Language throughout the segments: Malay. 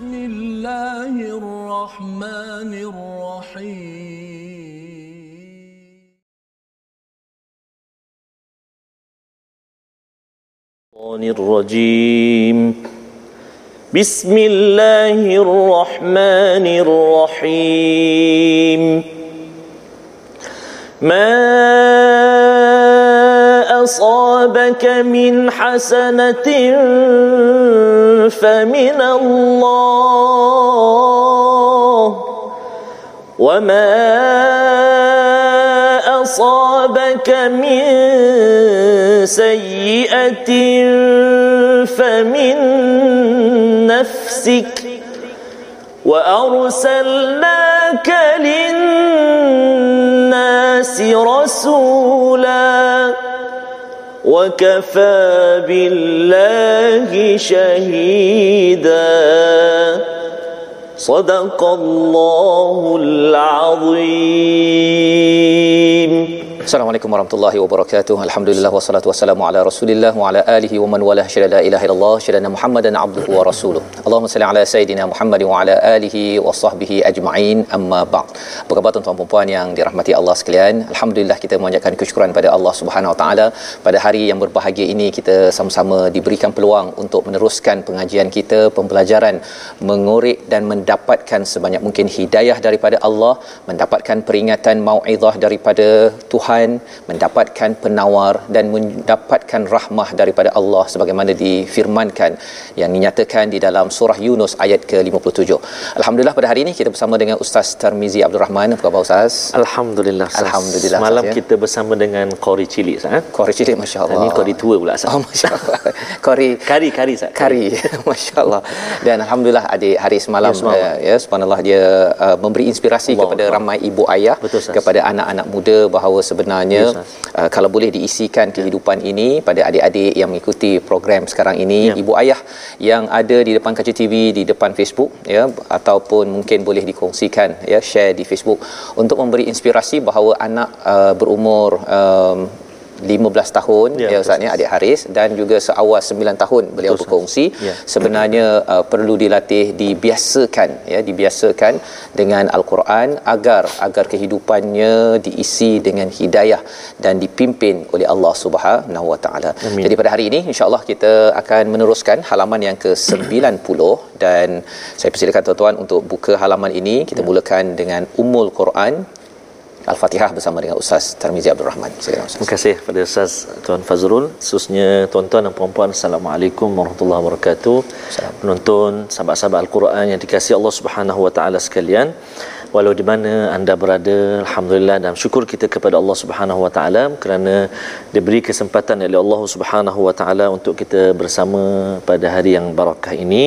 بسم الله الرحمن الرحيم. الرجيم. بسم الله الرحمن الرحيم. ما أصابك من حسنة فمن الله وما أصابك من سيئة فمن نفسك وأرسلناك للناس رسولا وكفى بالله شهيدا. صدق الله العظيم. Assalamualaikum warahmatullahi wabarakatuh. Alhamdulillah wassalatu wassalamu ala Rasulillah wa ala alihi wa man wala syada la ilaha illallah syada Muhammadan abduhu wa rasuluh. Allahumma salli ala sayidina Muhammad wa ala alihi wa sahbihi ajma'in. Amma ba'd. Apa khabar tuan-tuan dan puan yang dirahmati Allah sekalian? Alhamdulillah kita mengucapkan kesyukuran pada Allah Subhanahu wa taala pada hari yang berbahagia ini kita sama-sama diberikan peluang untuk meneruskan pengajian kita, pembelajaran mengorek dan mendapatkan sebanyak mungkin hidayah daripada Allah, mendapatkan peringatan mauizah daripada Tuhan Tuhan mendapatkan penawar dan mendapatkan rahmah daripada Allah sebagaimana difirmankan yang dinyatakan di dalam surah Yunus ayat ke-57. Alhamdulillah pada hari ini kita bersama dengan Ustaz Tarmizi Abdul Rahman. Apa khabar Ustaz? Alhamdulillah. Ustaz. Alhamdulillah. Malam Ustaz, ya? kita bersama dengan Kori Cili Ustaz. eh? Kori cilik masya-Allah. Ini Kori tua pula Ustaz. Oh masya-Allah. Kori Kari kari Ustaz. kari masya-Allah dan alhamdulillah adik hari semalam Ya, semalam. uh, ya subhanallah dia uh, memberi inspirasi Allah kepada Allah. ramai ibu ayah Betul, Ustaz. kepada anak-anak muda bahawa sebenarnya Ya, Ustaz. uh, kalau boleh diisikan kehidupan ini pada adik-adik yang mengikuti program sekarang ini Ya. ibu ayah yang ada di depan kaca TV di depan Facebook ya ataupun mungkin boleh dikongsikan ya share di Facebook untuk memberi inspirasi bahawa anak uh, berumur um, 15 tahun Ya, ya, ya Ustaz. Ya adik Haris dan juga seawal 9 tahun beliau Betul, berkongsi Ya. sebenarnya uh, perlu dilatih dibiasakan ya dibiasakan dengan al-Quran agar agar kehidupannya diisi dengan hidayah dan dipimpin oleh Allah Subhanahu wa taala. Jadi pada hari ini insya-Allah kita akan meneruskan halaman yang ke-90 dan saya persilakan tuan-tuan untuk buka halaman ini. Kita mulakan dengan Ummul Quran Al-Fatihah bersama dengan Ustaz Tarmizi Abdul Rahman. Silakan Ustaz. Terima kasih kepada Ustaz Tuan Fazrul khususnya tuan-tuan dan puan-puan Assalamualaikum warahmatullahi wabarakatuh Salam. penonton sahabat-sahabat Al-Quran yang dikasihi Allah Subhanahu wa taala sekalian walau di mana anda berada alhamdulillah dan syukur kita kepada Allah Subhanahu wa taala kerana diberi kesempatan oleh Allah Subhanahu wa taala untuk kita bersama pada hari yang barakah ini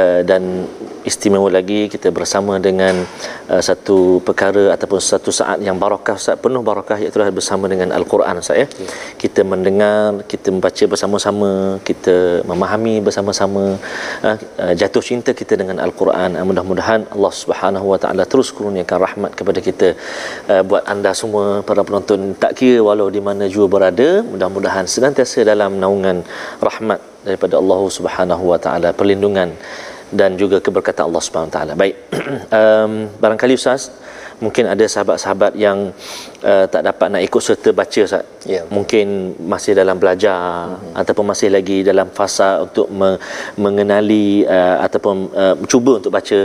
uh, dan istimewa lagi kita bersama dengan uh, satu perkara ataupun satu saat yang barakah saat penuh barakah iaitu bersama dengan al-Quran Ustaz ya. Kita mendengar, kita membaca bersama-sama, kita memahami bersama-sama uh, jatuh cinta kita dengan al-Quran. Mudah-mudahan Allah Subhanahu wa taala terus kurniakan rahmat kepada kita uh, buat anda semua para penonton tak kira walau di mana jua berada, mudah-mudahan senantiasa dalam naungan rahmat daripada Allah Subhanahu wa taala perlindungan dan juga keberkatan Allah Subhanahu Wa Taala. Baik. um, barangkali Ustaz mungkin ada sahabat-sahabat yang uh, tak dapat nak ikut serta baca Ustaz. Ya. Mungkin masih dalam belajar mm-hmm. ataupun masih lagi dalam fasa untuk me- mengenali uh, ataupun uh, cuba untuk baca.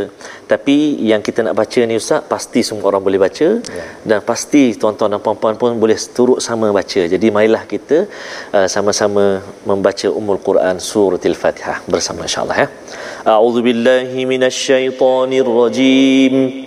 Tapi yang kita nak baca ni Ustaz pasti semua orang boleh baca Ya. dan pasti tuan-tuan dan puan-puan pun boleh turut sama baca. Jadi marilah kita uh, sama-sama membaca Ummul Quran suratul Fatihah bersama insya-Allah ya. A'udzu billahi minasyaitonir rajim.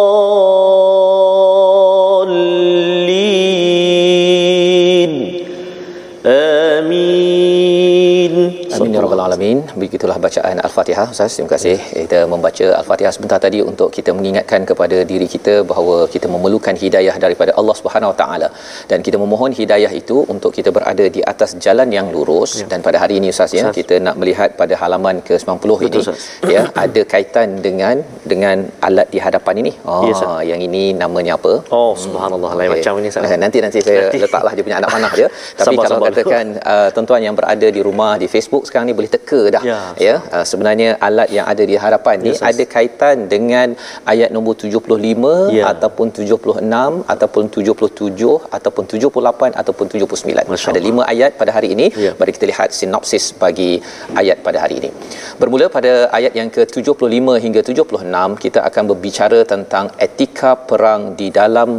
Alamin. Begitulah bacaan Al-Fatihah Ustaz. Terima kasih. Kita membaca Al-Fatihah sebentar tadi untuk kita mengingatkan kepada diri kita bahawa kita memerlukan hidayah daripada Allah Subhanahu Wa Taala dan kita memohon hidayah itu untuk kita berada di atas jalan yang lurus ya. dan pada hari ini Ustaz ya kita nak melihat pada halaman ke-90 Betul, ini Ustaz. ya ada kaitan dengan dengan alat di hadapan ini. Oh ya, yang ini namanya apa? Oh subhanallah lain okay. macam ini Ustaz. Nanti nanti saya nanti. letaklah dia punya anak panah dia. Tapi sabar, kalau sabar. katakan uh, tuan-tuan yang berada di rumah di Facebook sekarang ni boleh teka dah ya, ya. uh, sebenarnya alat yang ada di hadapan ni yes, ada kaitan dengan ayat nombor 75 ya. ataupun 76 ataupun 77 ataupun 78 ataupun 79 Masya ada lima ayat pada hari ini. Ya. mari kita lihat sinopsis bagi ayat pada hari ini. Bermula pada ayat yang ke-75 hingga 76 kita akan berbicara tentang etika perang di dalam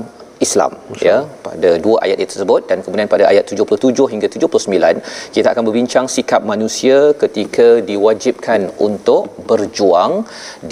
Islam ya pada dua ayat itu tersebut dan kemudian pada ayat 77 hingga 79 kita akan berbincang sikap manusia ketika diwajibkan untuk berjuang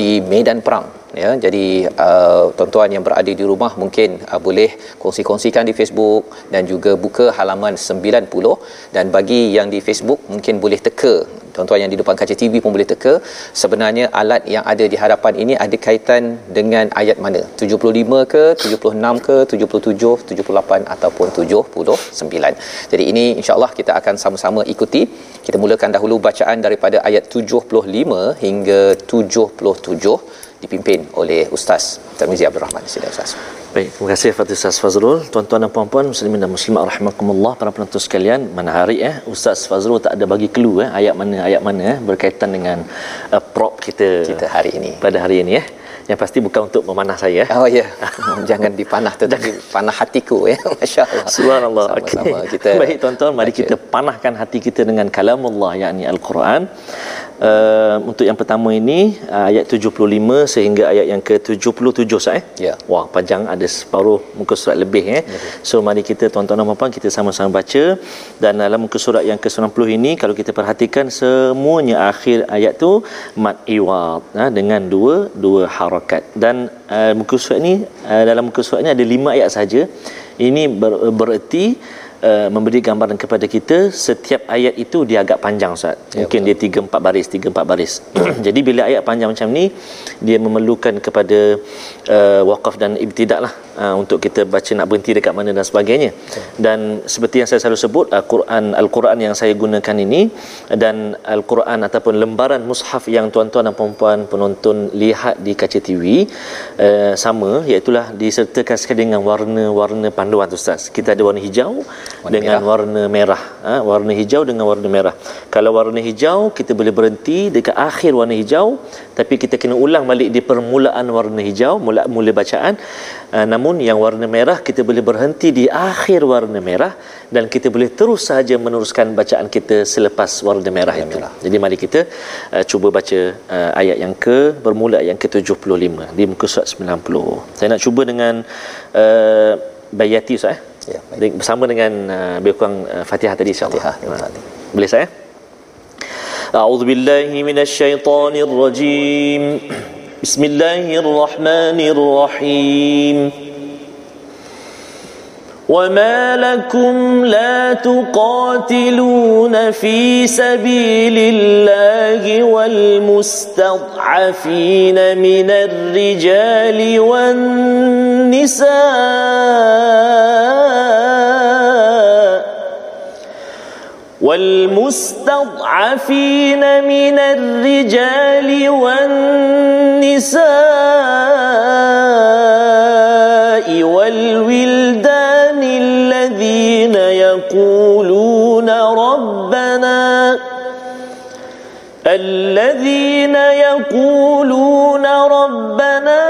di medan perang ya. Jadi uh, tuan-tuan yang berada di rumah mungkin uh, boleh kongsi-kongsikan di Facebook dan juga buka halaman 90 dan bagi yang di Facebook mungkin boleh teka tuan-tuan yang di depan kaca TV pun boleh teka sebenarnya alat yang ada di hadapan ini ada kaitan dengan ayat mana? 75 ke 76 ke 77 78 ataupun 79 jadi ini insyaallah kita akan sama-sama ikuti. Kita mulakan dahulu bacaan daripada ayat 75 hingga 77 dipimpin oleh Ustaz Tarmizi Abdul Rahman. Sila Ustaz. Baik, terima kasih Fatih Ustaz Fazrul. Tuan-tuan dan puan-puan muslimin dan muslimat rahimakumullah para penonton sekalian, mana hari eh Ustaz Fazrul tak ada bagi clue eh ayat mana ayat mana eh berkaitan dengan uh, prop kita kita hari ini. Pada hari ini eh yang pasti bukan untuk memanah saya. Oh ya. Yeah. Jangan dipanah tetapi panah hatiku ya. Masya-Allah. Subhanallah. Okay. Kita Baik tuan-tuan, mari kita panahkan hati kita dengan kalamullah yakni Al-Quran uh, untuk yang pertama ini uh, ayat 75 sehingga ayat yang ke-77 sah eh. Ya. Wah, panjang ada separuh muka surat lebih eh. Ya. So mari kita tuan-tuan dan puan kita sama-sama baca dan dalam muka surat yang ke-90 ini kalau kita perhatikan semuanya akhir ayat tu mat iwad ha, dengan dua dua harakat dan uh, muka surat ini uh, dalam muka surat ini ada lima ayat saja. Ini ber, bererti uh, memberi gambaran kepada kita setiap ayat itu dia agak panjang Ustaz. Ya, Mungkin betul. dia 3 4 baris, 3 4 baris. Jadi bila ayat panjang macam ni dia memerlukan kepada uh, waqaf dan ibtidak lah uh, untuk kita baca nak berhenti dekat mana dan sebagainya. Betul. Dan seperti yang saya selalu sebut Al-Quran Al-Quran yang saya gunakan ini dan Al-Quran ataupun lembaran mushaf yang tuan-tuan dan puan-puan penonton lihat di kaca TV uh, sama iaitu disertakan sekali dengan warna-warna panduan tu Ustaz. Kita ada warna hijau, warna dengan merah. warna merah ha? warna hijau dengan warna merah kalau warna hijau kita boleh berhenti dekat akhir warna hijau tapi kita kena ulang balik di permulaan warna hijau mula mula bacaan uh, namun yang warna merah kita boleh berhenti di akhir warna merah dan kita boleh terus saja meneruskan bacaan kita selepas warna merah itu merah. jadi mari kita uh, cuba baca uh, ayat yang ke bermula yang ke-75 di muka surat 90 saya nak cuba dengan uh, Bayati Ustaz eh? Ya, bersama dengan uh, lebih kurang uh, Fatihah tadi insya-Allah. Fatihah. Ha. Boleh saya? أعوذ بالله من الشيطان الرجيم بسم الله الرحمن الرحيم وما لكم لا تقاتلون في سبيل الله والمستضعفين من الرجال والنساء والمستضعفين من الرجال والنساء والولدان الذين يقولون ربنا الذين يقولون ربنا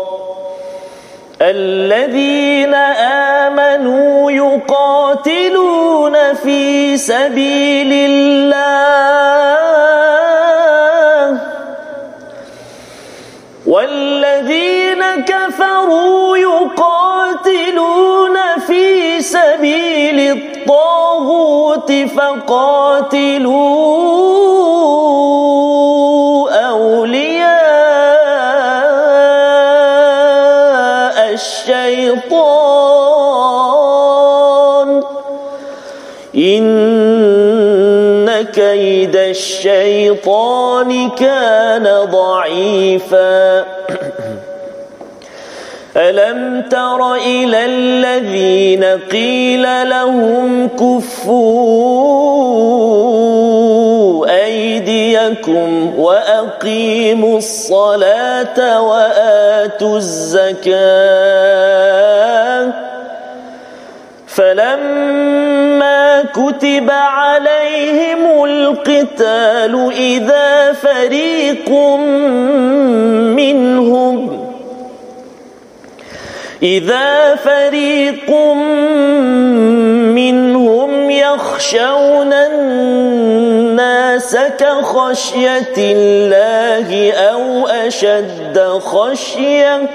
الذين آمنوا يقاتلون في سبيل الله والذين كفروا يقاتلون في سبيل الطاغوت فقاتلوا أولياء الشيطان إن كيد الشيطان كان ضعيفا. ألم تر إلى الذين قيل لهم كفوا. أيديكم وأقيموا الصلاة وآتوا الزكاة. فلما كتب عليهم القتال إذا فريق منهم إذا فريق منهم يخشون الناس كخشية الله أو أشد خشية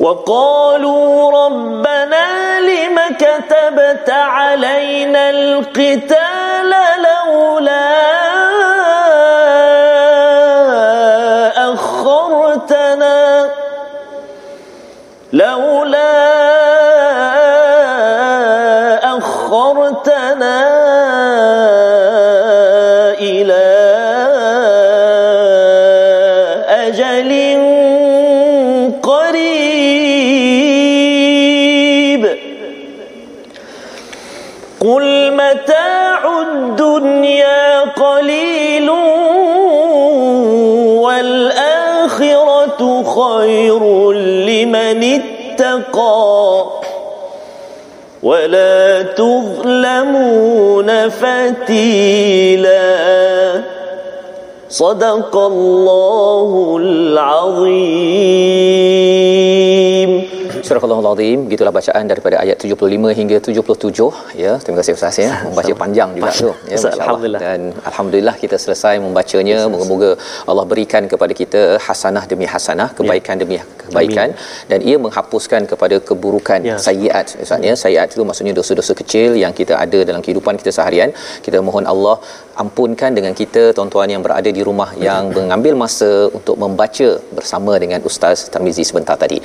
وقالوا ربنا لم كتبت علينا القتال لولا خير لمن اتقى. ولا تظلمون فتيلا. صدق الله العظيم. Surah Al-Azim gitulah bacaan daripada ayat 75 hingga 77 ya terima kasih Ustaz ya. Membaca panjang juga tu. Ya Alhamdulillah. dan alhamdulillah kita selesai membacanya. Moga-moga Allah berikan kepada kita hasanah demi hasanah kebaikan demi kebaikan. Dan ia menghapuskan kepada keburukan Ya. sayiat Ustaz ya. Sayiat itu maksudnya dosa-dosa kecil yang kita ada dalam kehidupan kita seharian. Kita mohon Allah ampunkan dengan kita tuan-tuan yang berada di rumah yang mengambil masa untuk membaca bersama dengan Ustaz Tarmizi sebentar tadi.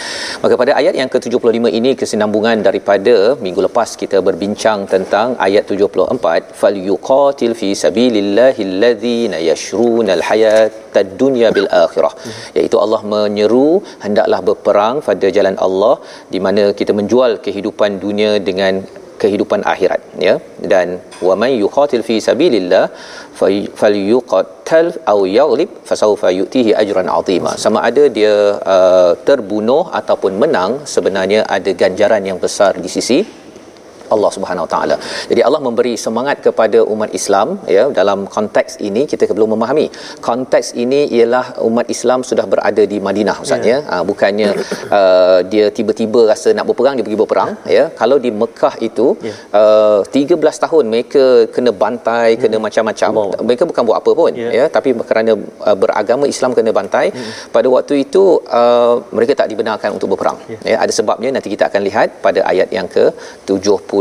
Maka pada ayat yang ke-75 ini kesinambungan daripada minggu lepas kita berbincang tentang ayat 74 fal yuqatil fi sabilillahi allazina yashrunal hayatad dunya bil akhirah. Iaitu Allah menyeru hendaklah berperang pada jalan Allah di mana kita menjual kehidupan dunia dengan kehidupan akhirat ya. Dan wa man yuqatil fi sabilillah falyuqatal aw yaghlib fasawfa yu'tihi ajran azima. Sama ada dia uh, terbunuh ataupun menang sebenarnya ada ganjaran yang besar di sisi Allah Subhanahu Wa Taala. Jadi Allah memberi semangat kepada umat Islam ya dalam konteks ini kita perlu memahami. Konteks ini ialah umat Islam sudah berada di Madinah Ustaz ya. Ha, bukannya uh, dia tiba-tiba rasa nak berperang dia pergi berperang ya. Kalau di Mekah itu Ya. uh, 13 tahun mereka kena bantai, kena macam-macam. Allah. Mereka bukan buat apa pun Ya. ya, tapi kerana uh, beragama Islam kena bantai. Pada waktu itu uh, mereka tak dibenarkan untuk berperang. Ya, ada sebabnya nanti kita akan lihat pada ayat yang ke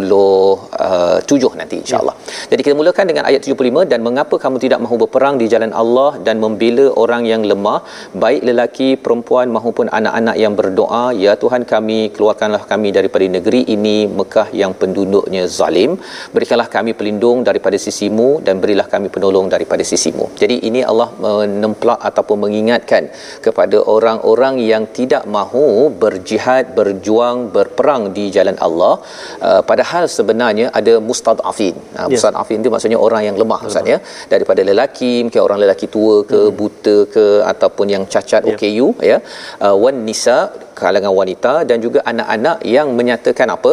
77 nanti insya-Allah. Jadi kita mulakan dengan ayat 75 dan mengapa kamu tidak mahu berperang di jalan Allah dan membela orang yang lemah baik lelaki perempuan maupun anak-anak yang berdoa ya Tuhan kami keluarkanlah kami daripada negeri ini Mekah yang penduduknya zalim berikanlah kami pelindung daripada sisimu dan berilah kami penolong daripada sisimu. Jadi ini Allah menemplak ataupun mengingatkan kepada orang-orang yang tidak mahu berjihad berjuang berperang di jalan Allah uh, padahal sebenarnya ada mustadafin. Uh, Ya. mustadafin itu maksudnya orang yang lemah Ustaz ya. Daripada lelaki, mungkin orang lelaki tua ke, buta ke ataupun yang cacat Ya. OKU ya. Uh, wan nisa kalangan wanita dan juga anak-anak yang menyatakan apa?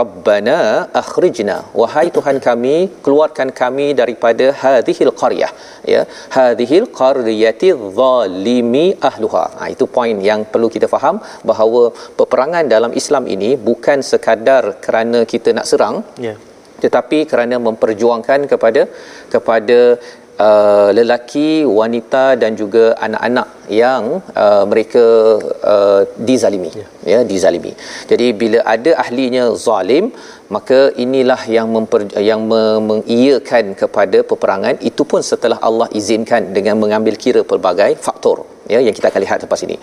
Rabbana akhrijna. Wahai tuhan kami keluarkan kami daripada hadhil qaryah ya. Hadhil qaryati zalimi ahluha. Ha, itu poin yang perlu kita faham bahawa peperangan dalam Islam ini bukan sekadar kerana kita nak serang ya. tetapi kerana memperjuangkan kepada kepada uh, lelaki, wanita dan juga anak-anak yang uh, mereka uh, dizalimi ya. ya dizalimi. Jadi bila ada ahlinya zalim maka inilah yang memper, yang mengiyakan kepada peperangan itu pun setelah Allah izinkan dengan mengambil kira pelbagai faktor ya yang kita akan lihat lepas ini.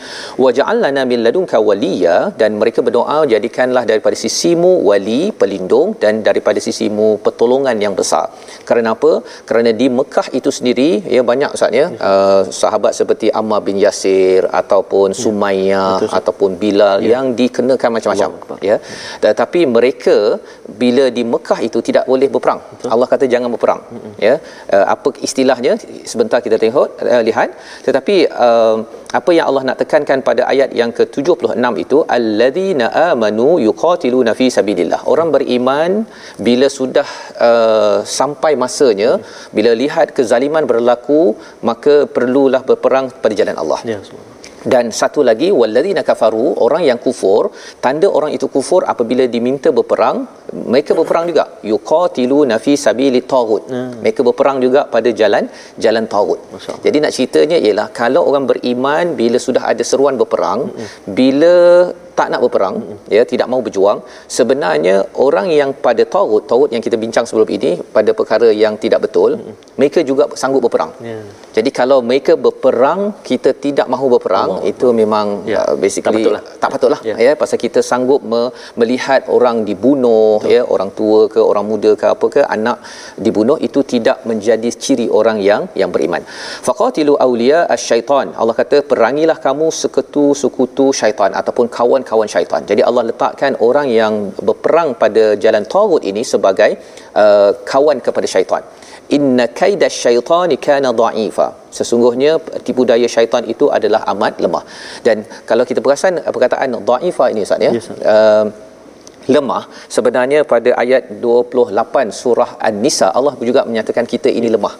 Wa ja'alna min ladunka waliya dan mereka berdoa jadikanlah daripada sisimu wali pelindung dan daripada sisimu pertolongan yang besar. Kerana apa? Kerana di Mekah itu sendiri ya banyak ustaz ya uh, sahabat seperti Ammar bin Yasir ataupun ya. Sumayyah ataupun Bilal ya. yang dikenakan macam-macam ya. Tetapi mereka bila di Mekah itu tidak boleh berperang. Betul. Allah kata jangan berperang ya. Uh, apa istilahnya? Sebentar kita tengok uh, lihat. Tetapi uh, apa yang Allah nak tekankan pada ayat yang ke-76 itu alladzina amanu yuqatiluna fi sabilillah. Orang beriman bila sudah uh, sampai masanya bila lihat kezaliman berlaku maka perlulah berperang pada jalan Allah. Ya dan satu lagi walladzina kafaru orang yang kufur tanda orang itu kufur apabila diminta berperang mereka berperang juga yuqatiluna fi sabili taghut hmm. mereka berperang juga pada jalan jalan taghut jadi nak ceritanya ialah kalau orang beriman bila sudah ada seruan berperang hmm. bila tak nak berperang hmm. ya tidak mau berjuang sebenarnya orang yang pada tagut tagut yang kita bincang sebelum ini pada perkara yang tidak betul hmm. mereka juga sanggup berperang yeah. jadi kalau mereka berperang kita tidak mahu berperang Allah. itu memang yeah. uh, basically tak patutlah tak patutlah yeah. ya pasal kita sanggup me- melihat orang dibunuh Betul. ya orang tua ke orang muda ke apa ke anak dibunuh itu tidak menjadi ciri orang yang yang beriman faqatilu awliya asyaitan Allah kata perangilah kamu sekutu-sekutu syaitan ataupun kawan kawan syaitan. Jadi Allah letakkan orang yang berperang pada jalan tagut ini sebagai uh, kawan kepada syaitan. Inna kaida syaitani kana dha'ifa. Sesungguhnya tipu daya syaitan itu adalah amat lemah. Dan kalau kita perasan perkataan dha'ifa ini Ustaz ya. Yes, uh, lemah sebenarnya pada ayat 28 surah An-Nisa Allah juga menyatakan kita ini lemah.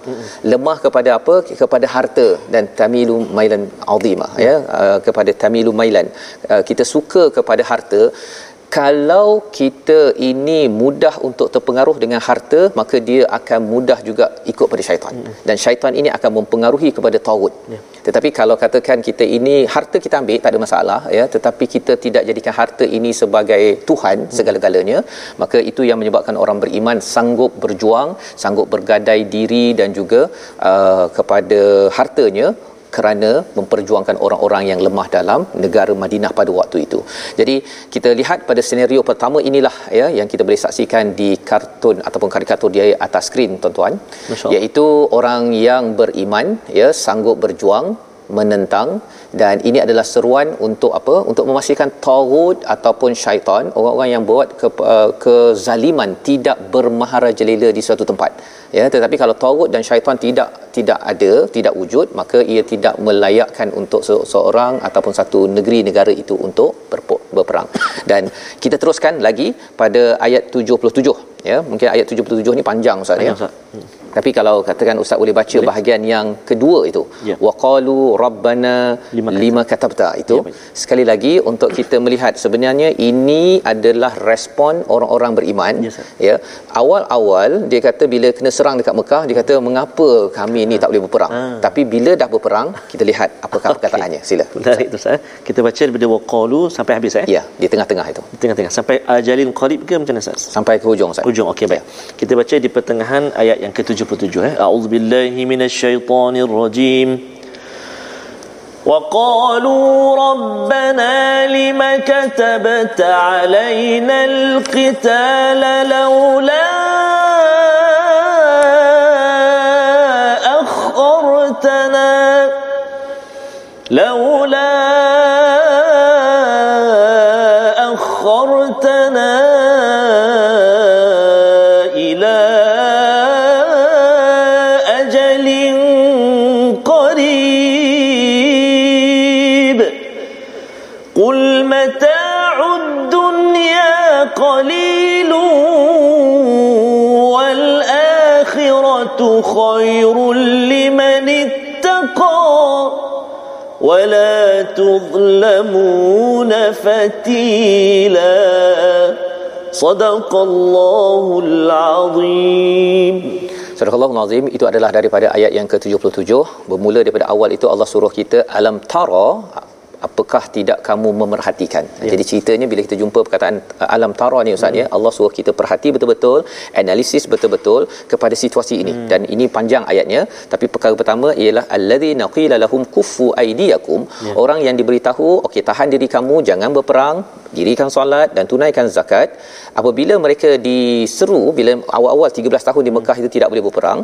Lemah kepada apa? Kepada harta dan tamilu mailan azimah ya uh, kepada tamilu mailan. Uh, kita suka kepada harta kalau kita ini mudah untuk terpengaruh dengan harta maka dia akan mudah juga ikut pada syaitan hmm. dan syaitan ini akan mempengaruhi kepada tawud ya. tetapi kalau katakan kita ini harta kita ambil tak ada masalah ya tetapi kita tidak jadikan harta ini sebagai tuhan hmm. segala-galanya maka itu yang menyebabkan orang beriman sanggup berjuang sanggup bergadai diri dan juga uh, kepada hartanya kerana memperjuangkan orang-orang yang lemah dalam negara Madinah pada waktu itu. Jadi kita lihat pada senario pertama inilah ya yang kita boleh saksikan di kartun ataupun karikatur di atas skrin tuan-tuan iaitu orang yang beriman ya sanggup berjuang menentang dan ini adalah seruan untuk apa? Untuk memastikan tagut ataupun syaitan orang-orang yang buat ke, uh, kezaliman tidak bermaharajalela di suatu tempat. Ya tetapi kalau tagut dan syaitan tidak tidak ada tidak wujud maka ia tidak melayakkan untuk se- seorang ataupun satu negeri negara itu untuk ber- berperang. Dan kita teruskan lagi pada ayat 77 ya mungkin ayat 77 ni panjang ustaz ya? Hmm. Tapi kalau katakan ustaz boleh baca boleh. bahagian yang kedua itu ya. waqalu rabbana lima, lima katabta itu ya, sekali lagi untuk kita melihat sebenarnya ini adalah respon orang-orang beriman. Ya, ya awal-awal dia kata bila kena serang dekat Mekah dia kata mengapa kami ni tak boleh berperang? Ha. tapi bila dah berperang kita lihat apakah okay. perkataannya. Sila. Menarik tu ustaz kita baca daripada waqalu sampai habis eh? Ya di tengah-tengah itu. Di tengah-tengah. Sampai ajalin qarib ke macam mana ustaz sampai ke hujung ustaz hujung. Okey baik. Ya. kita baca di pertengahan ayat yang ke-77 eh a'udzubillahi minasyaitonirrajim وقالوا ربنا لم كتبت علينا القتال لولا لولا تظلمون فتيلا صدق الله العظيم Surah Allah Azim itu adalah daripada ayat yang ke-77 bermula daripada awal itu Allah suruh kita alam tara apakah tidak kamu memerhatikan ya. jadi ceritanya bila kita jumpa perkataan uh, alam tara ni ustaz hmm. ya Allah suruh kita perhati betul-betul analisis betul-betul kepada situasi ini hmm. dan ini panjang ayatnya tapi perkara pertama ialah alladzina qila lahum kuffu aydiyakum ya. orang yang diberitahu okey tahan diri kamu jangan berperang dirikan solat dan tunaikan zakat apabila mereka diseru bila awal-awal 13 tahun di Mekah itu tidak boleh berperang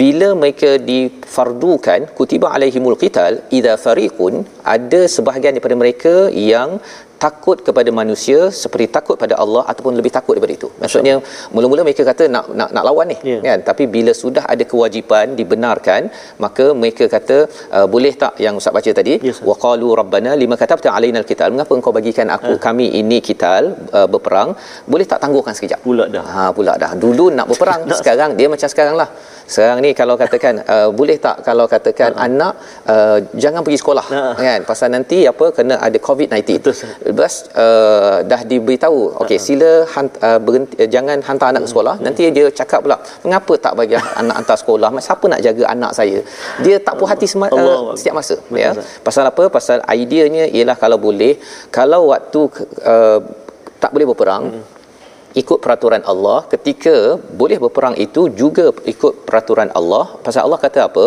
bila mereka difardukan kutiba alaihimul qital idza fariqun ada sebahagian daripada mereka yang takut kepada manusia seperti takut pada Allah ataupun lebih takut daripada itu. Maksudnya mula-mula mereka kata nak nak nak lawan ni yeah. kan? Tapi bila sudah ada kewajipan dibenarkan maka mereka kata uh, boleh tak yang ustaz baca tadi? Yes, waqalu rabbana lima katabta alaina alqital mengapa engkau bagikan aku uh. kami ini kital uh, berperang? Boleh tak tangguhkan sekejap? Pula dah. Ha pula dah. Dulu nak berperang sekarang dia macam sekarang lah sekarang ni kalau katakan uh, boleh tak kalau katakan uh-huh. anak uh, jangan pergi sekolah uh-huh. kan? Pasal nanti apa kena ada covid-19 Betul, lepas uh, dah diberitahu okey uh-huh. sila hant, uh, berhenti, uh, jangan hantar anak uh-huh. ke sekolah. Uh-huh. nanti dia cakap pula mengapa tak bagi anak hantar sekolah? Siapa nak jaga anak saya? Dia tak puas hati sema- uh, setiap masa Betul, ya. pasal apa? Pasal ideanya ialah kalau boleh kalau waktu uh, tak boleh berperang uh-huh ikut peraturan Allah ketika boleh berperang itu juga ikut peraturan Allah. Pasal Allah kata apa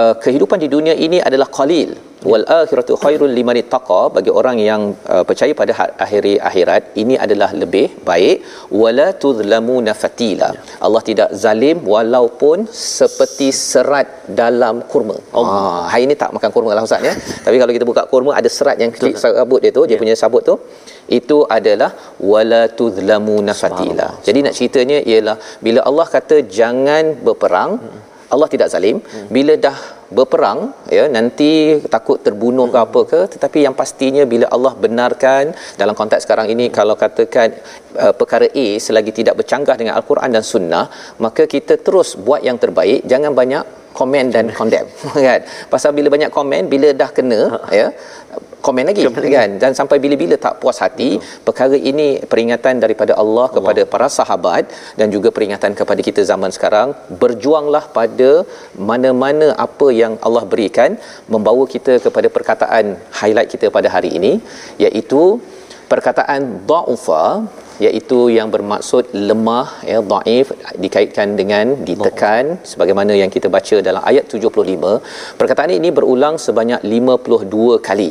uh, kehidupan di dunia ini adalah qalil wal akhiratu khairul liman ittaqa bagi orang yang uh, percaya pada ha-, akhir akhirat ini adalah lebih baik wala tudlamuna fatila ya. Allah tidak zalim walaupun seperti serat dalam kurma oh. ah hari ini tak makan kurma lah ustaz ya tapi kalau kita buka kurma ada serat yang klik sabut dia tu dia ya. punya sabut tu itu adalah wala tudlamuna fatila jadi nak ceritanya ialah bila Allah kata jangan berperang hmm. Allah tidak zalim hmm. bila dah berperang ya nanti takut terbunuh ke apa ke tetapi yang pastinya bila Allah benarkan dalam konteks sekarang ini kalau katakan uh, perkara A selagi tidak bercanggah dengan al-Quran dan sunnah maka kita terus buat yang terbaik jangan banyak komen dan condemn kan pasal bila banyak komen bila dah kena ya komen lagi komen kan? Lagi. dan sampai bila-bila tak puas hati Betul. perkara ini peringatan daripada Allah, Allah. kepada para sahabat dan juga peringatan kepada kita zaman sekarang berjuanglah pada mana-mana apa yang Allah berikan membawa kita kepada perkataan highlight kita pada hari ini iaitu perkataan dha'ufa iaitu yang bermaksud lemah ya dhaif dikaitkan dengan ditekan sebagaimana yang kita baca dalam ayat 75 perkataan ini berulang sebanyak 52 kali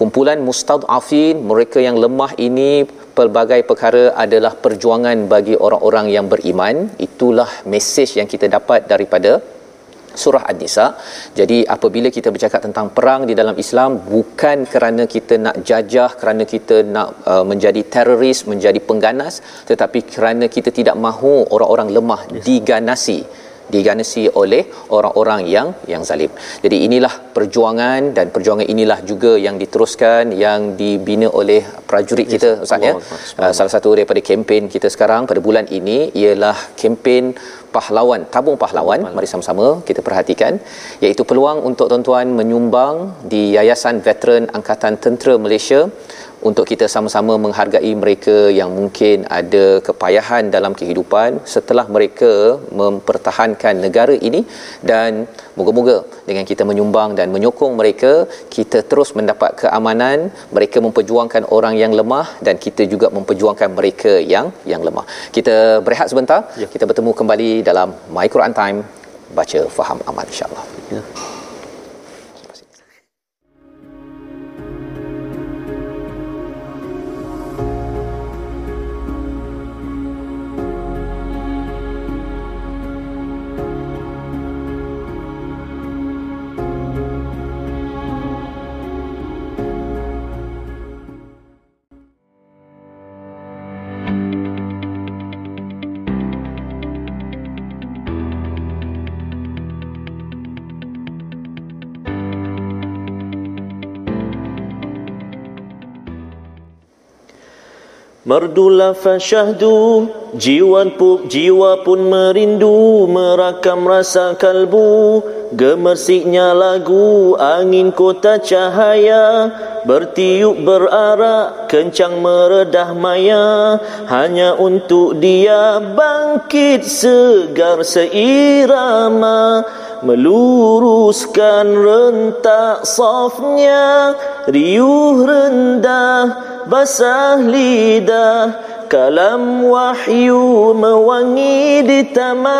kumpulan mustad'afin mereka yang lemah ini pelbagai perkara adalah perjuangan bagi orang-orang yang beriman itulah mesej yang kita dapat daripada surah An-Nisa. Jadi apabila kita bercakap tentang perang di dalam Islam bukan kerana kita nak jajah, kerana kita nak uh, menjadi teroris, menjadi pengganas, tetapi kerana kita tidak mahu orang-orang lemah yes. diganasi diganasi oleh orang-orang yang yang zalim. Jadi inilah perjuangan dan perjuangan inilah juga yang diteruskan yang dibina oleh prajurit yes. kita Ustaz ya. Uh, salah satu daripada kempen kita sekarang pada bulan ini ialah kempen pahlawan tabung pahlawan mari sama-sama kita perhatikan iaitu peluang untuk tuan-tuan menyumbang di Yayasan Veteran Angkatan Tentera Malaysia untuk kita sama-sama menghargai mereka yang mungkin ada kepayahan dalam kehidupan setelah mereka mempertahankan negara ini. Dan moga-moga dengan kita menyumbang dan menyokong mereka kita terus mendapat keamanan mereka memperjuangkan orang yang lemah dan kita juga memperjuangkan mereka yang yang lemah. Kita berehat sebentar. Ya. kita bertemu kembali dalam My Quran Time. Baca faham aman insyaallah. Ya. Merdulah fasyahdu Jiwa pun, jiwa pun merindu Merakam rasa kalbu Gemersiknya lagu Angin kota cahaya Bertiup berarak Kencang meredah maya. Hanya untuk dia Bangkit segar seirama Meluruskan rentak safnya Riuh rendah Basah lidah kalam wahyu mewangi di taman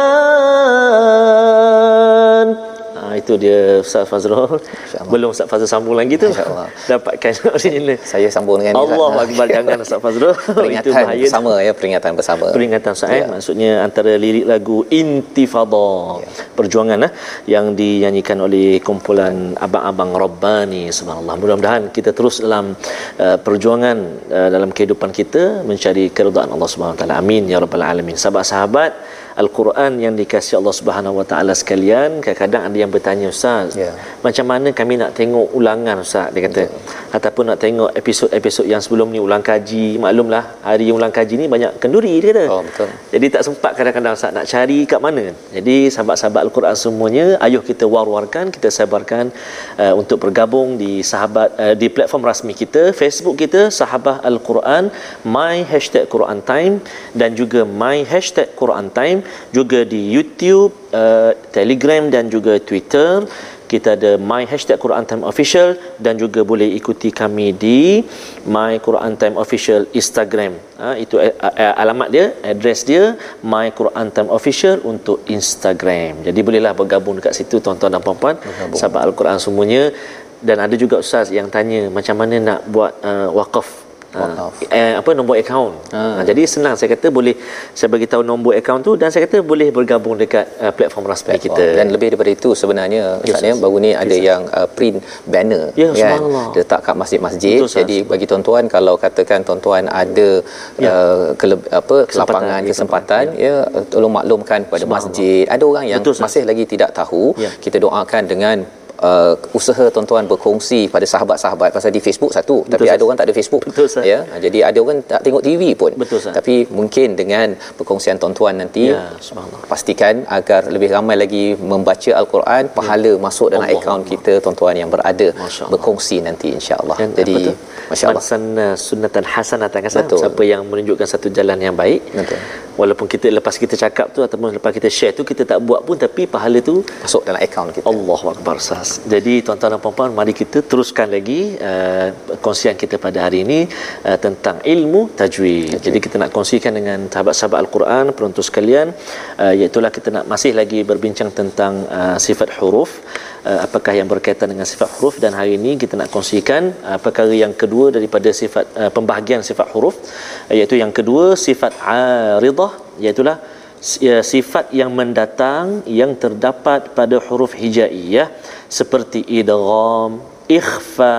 itu dia Ustaz Fazrul. Belum Ustaz Fazrul sambung lagi tu. Dapatkan original. Saya sambung dengan Allah Akbar jangan Ustaz Fazrul. peringatan bersama ya, peringatan bersama. Peringatan Ustaz ya. maksudnya antara lirik lagu Intifada. Ya. Perjuangan eh, yang dinyanyikan oleh kumpulan abang-abang Rabbani subhanallah. Mudah-mudahan kita terus dalam uh, perjuangan uh, dalam kehidupan kita mencari keridaan Allah Subhanahu Wa Taala. Amin ya rabbal alamin. Sahabat-sahabat Al-Quran yang dikasih Allah Subhanahu Wa Taala sekalian kadang-kadang ada yang bertanya ustaz yeah. macam mana kami nak tengok ulangan ustaz dia kata yeah. ataupun nak tengok episod-episod yang sebelum ni ulang kaji maklumlah hari ulang kaji ni banyak kenduri dia kata oh betul jadi tak sempat kadang-kadang ustaz nak cari kat mana jadi sahabat-sahabat Al-Quran semuanya ayuh kita war-warkan kita sabarkan uh, untuk bergabung di sahabat uh, di platform rasmi kita Facebook kita sahabat Al-Quran my hashtag Quran time dan juga my hashtag Quran time juga di YouTube, uh, Telegram dan juga Twitter. Kita ada My Hashtag Quran Time Official dan juga boleh ikuti kami di My Quran Time Official Instagram. Ha, itu uh, uh, alamat dia, address dia My Quran Time Official untuk Instagram. Jadi bolehlah bergabung dekat situ tuan-tuan dan puan-puan, sahabat Al-Quran semuanya. Dan ada juga ustaz yang tanya macam mana nak buat uh, wakaf Ha, eh, apa nombor akaun. Ha. ha. jadi senang saya kata boleh saya bagi tahu nombor akaun tu dan saya kata boleh bergabung dekat uh, platform rasmi platform. kita. Dan lebih daripada itu sebenarnya yes, ya, baru ni ada yes, yang uh, print banner ya, kan letak kat masjid-masjid. Betul, jadi sahas. bagi tuan-tuan kalau katakan tuan-tuan ada ya. uh, kele- apa kesempatan kesempatan ya. ya tolong maklumkan kepada masjid. Ada orang yang Betul, masih lagi tidak tahu. Ya. Kita doakan dengan uh, usaha tuan-tuan berkongsi pada sahabat-sahabat pasal di Facebook satu Betul, tapi sah. ada orang tak ada Facebook Betul, ya jadi ada orang tak tengok TV pun Betul, tapi mungkin dengan perkongsian tuan-tuan nanti ya, pastikan agar lebih ramai lagi membaca al-Quran ya. pahala ya. masuk dalam Allah akaun Allah. kita tuan-tuan yang berada berkongsi nanti insya-Allah jadi masya-Allah sunnatan hasanatan kan siapa yang menunjukkan satu jalan yang baik Betul. Walaupun kita lepas kita cakap tu ataupun lepas kita share tu kita tak buat pun tapi pahala tu masuk dalam akaun kita Allahu akbar sahas jadi tuan-tuan dan puan-puan mari kita teruskan lagi uh, kongsian kita pada hari ini uh, tentang ilmu tajwid. Okay. Jadi kita nak kongsikan dengan sahabat-sahabat Al-Quran penonton sekalian uh, iaitu kita nak masih lagi berbincang tentang uh, sifat huruf uh, apakah yang berkaitan dengan sifat huruf? Dan hari ini kita nak kongsikan uh, perkara yang kedua daripada sifat uh, pembahagian sifat huruf iaitu yang kedua sifat aridah iaitu ya, sifat yang mendatang yang terdapat pada huruf hijaiyah seperti idgham, ikhfa,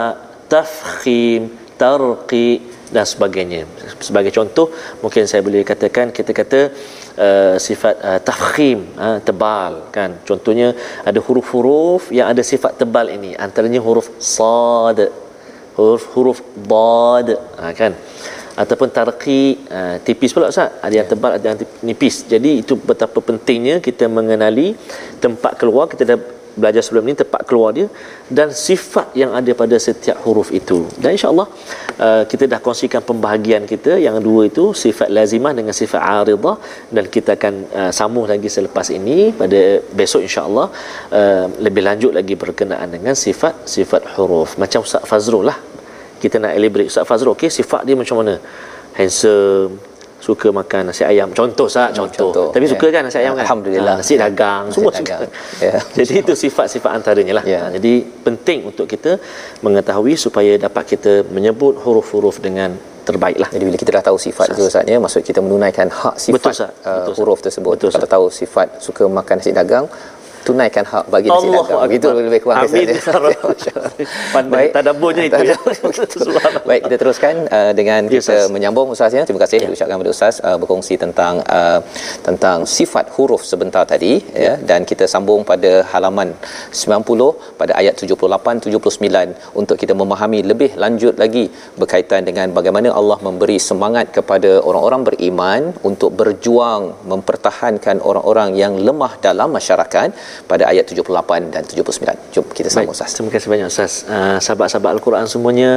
tafkhim, tarqi dan sebagainya. Sebagai contoh, mungkin saya boleh katakan kita kata uh, sifat uh, tafkhim uh, tebal kan. Contohnya ada huruf-huruf yang ada sifat tebal ini, antaranya huruf sad, huruf huruf dad, uh, kan? Ataupun tarqi uh, tipis pula ustaz. Ada yang tebal ada yang nipis. Jadi itu betapa pentingnya kita mengenali tempat keluar kita dah belajar sebelum ni tempat keluar dia dan sifat yang ada pada setiap huruf itu. Dan insyaallah uh, kita dah kongsikan pembahagian kita. Yang dua itu sifat lazimah dengan sifat aridah dan kita akan uh, sambung lagi selepas ini. Pada besok insyaallah uh, lebih lanjut lagi berkenaan dengan sifat sifat huruf. Macam Ustaz Fazrul lah. Kita nak elaborate. Ustaz Fazrul okey sifat dia macam mana? Handsome suka makan nasi ayam contoh sah hmm, contoh. contoh tapi suka yeah. kan nasi ayam kan alhamdulillah ha, nasi dagang nasi semua dagang. suka yeah. jadi itu sifat-sifat antaranya lah yeah. ha, jadi penting untuk kita mengetahui supaya dapat kita menyebut huruf-huruf dengan terbaiklah. Jadi bila kita dah tahu sifat Sas. itu saatnya maksud kita menunaikan hak sifat Betul, uh, Betul, huruf tersebut. Betul, Kalau tahu sifat suka makan nasi dagang tunaikan hak bagi nasi Allah dagang. Itu lebih kurang Amin. kesan dia. Pandai tadabburnya itu ya. Baik, kita teruskan uh, dengan Ya, kita Ustaz. menyambung Ustaz ya. Terima kasih ya. ucapkan kepada Ustaz uh, berkongsi tentang uh, tentang sifat huruf sebentar tadi ya. dan kita sambung pada halaman 90 pada ayat 78 79 untuk kita memahami lebih lanjut lagi berkaitan dengan bagaimana Allah memberi semangat kepada orang-orang beriman untuk berjuang mempertahankan orang-orang yang lemah dalam masyarakat pada ayat 78 dan 79. Jom kita Baik, sambung Ustaz. terima kasih banyak Ustaz. Uh, sahabat-sahabat Al-Quran semuanya,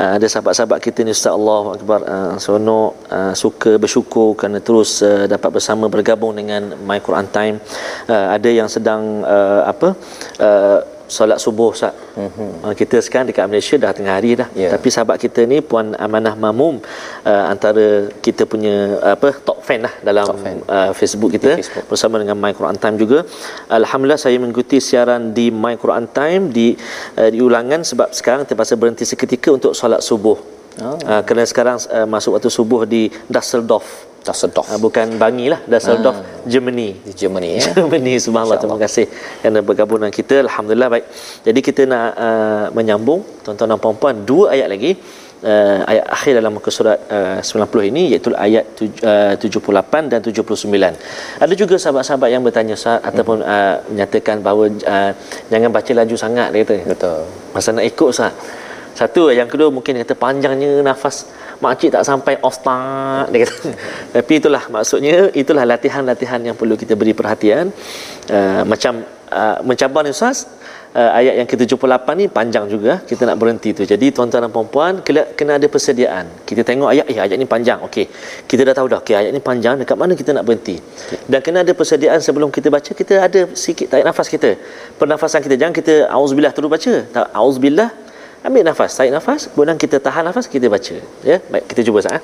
uh, ada sahabat-sahabat kita ni Ustaz Allah Akbar uh, seronok uh, suka bersyukur kerana terus uh, dapat bersama bergabung dengan My Quran Time. Uh, ada yang sedang uh, apa? Uh, solat subuh Ustaz. Mm-hmm. Uh, kita sekarang dekat Malaysia dah tengah hari dah. Ya. Tapi sahabat kita ni Puan Amanah Mamum uh, antara kita punya apa top fan lah dalam fan. uh, Facebook kita Di Facebook. bersama dengan My Quran Time juga. Alhamdulillah saya mengikuti siaran di My Quran Time di uh, di ulangan sebab sekarang terpaksa berhenti seketika untuk solat subuh. Oh. Uh, kerana sekarang uh, masuk waktu subuh di Dusseldorf. Tasoddof Uh, bukan Bangi lah, Dusseldorf, Germany. di Germany ya. Germany subhanallah terima kasih kerana bergabung dengan kita alhamdulillah baik. Jadi kita nak uh, menyambung tuan-tuan dan puan-puan dua ayat lagi uh, ayat akhir dalam muka surat uh, 90 ini iaitu ayat tuj, uh, 78 dan 79. Ada juga sahabat-sahabat yang bertanya Ustaz hmm. ataupun uh, menyatakan bahawa uh, jangan baca laju sangat dia kata. Betul. Masa nak ikut Ustaz. Satu, yang kedua mungkin dia kata panjangnya nafas makcik tak sampai off-start dia kata. Tapi itulah maksudnya itulah latihan-latihan yang perlu kita beri perhatian. Uh, macam uh, mencabar ni Ustaz uh, ayat yang ke-78 ni panjang juga kita nak berhenti tu. Jadi tuan-tuan dan puan-puan kena, kena ada persediaan. Kita tengok ayat eh ayat ni panjang. Okey. Kita dah tahu dah okey ayat ni panjang dekat mana kita nak berhenti. Dan kena ada persediaan sebelum kita baca kita ada sikit tarik nafas kita. Pernafasan kita jangan kita auzubillah terus baca. Tak auzubillah ambil nafas tarik nafas kemudian kita tahan nafas kita baca ya. Baik kita cuba sah eh.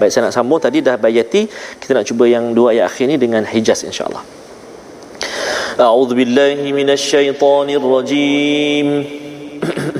baik saya nak sambung tadi dah bayati kita nak cuba yang dua ayat akhir ni dengan hijaz insya-Allah. a'udzubillahi minasyaitonirrajim.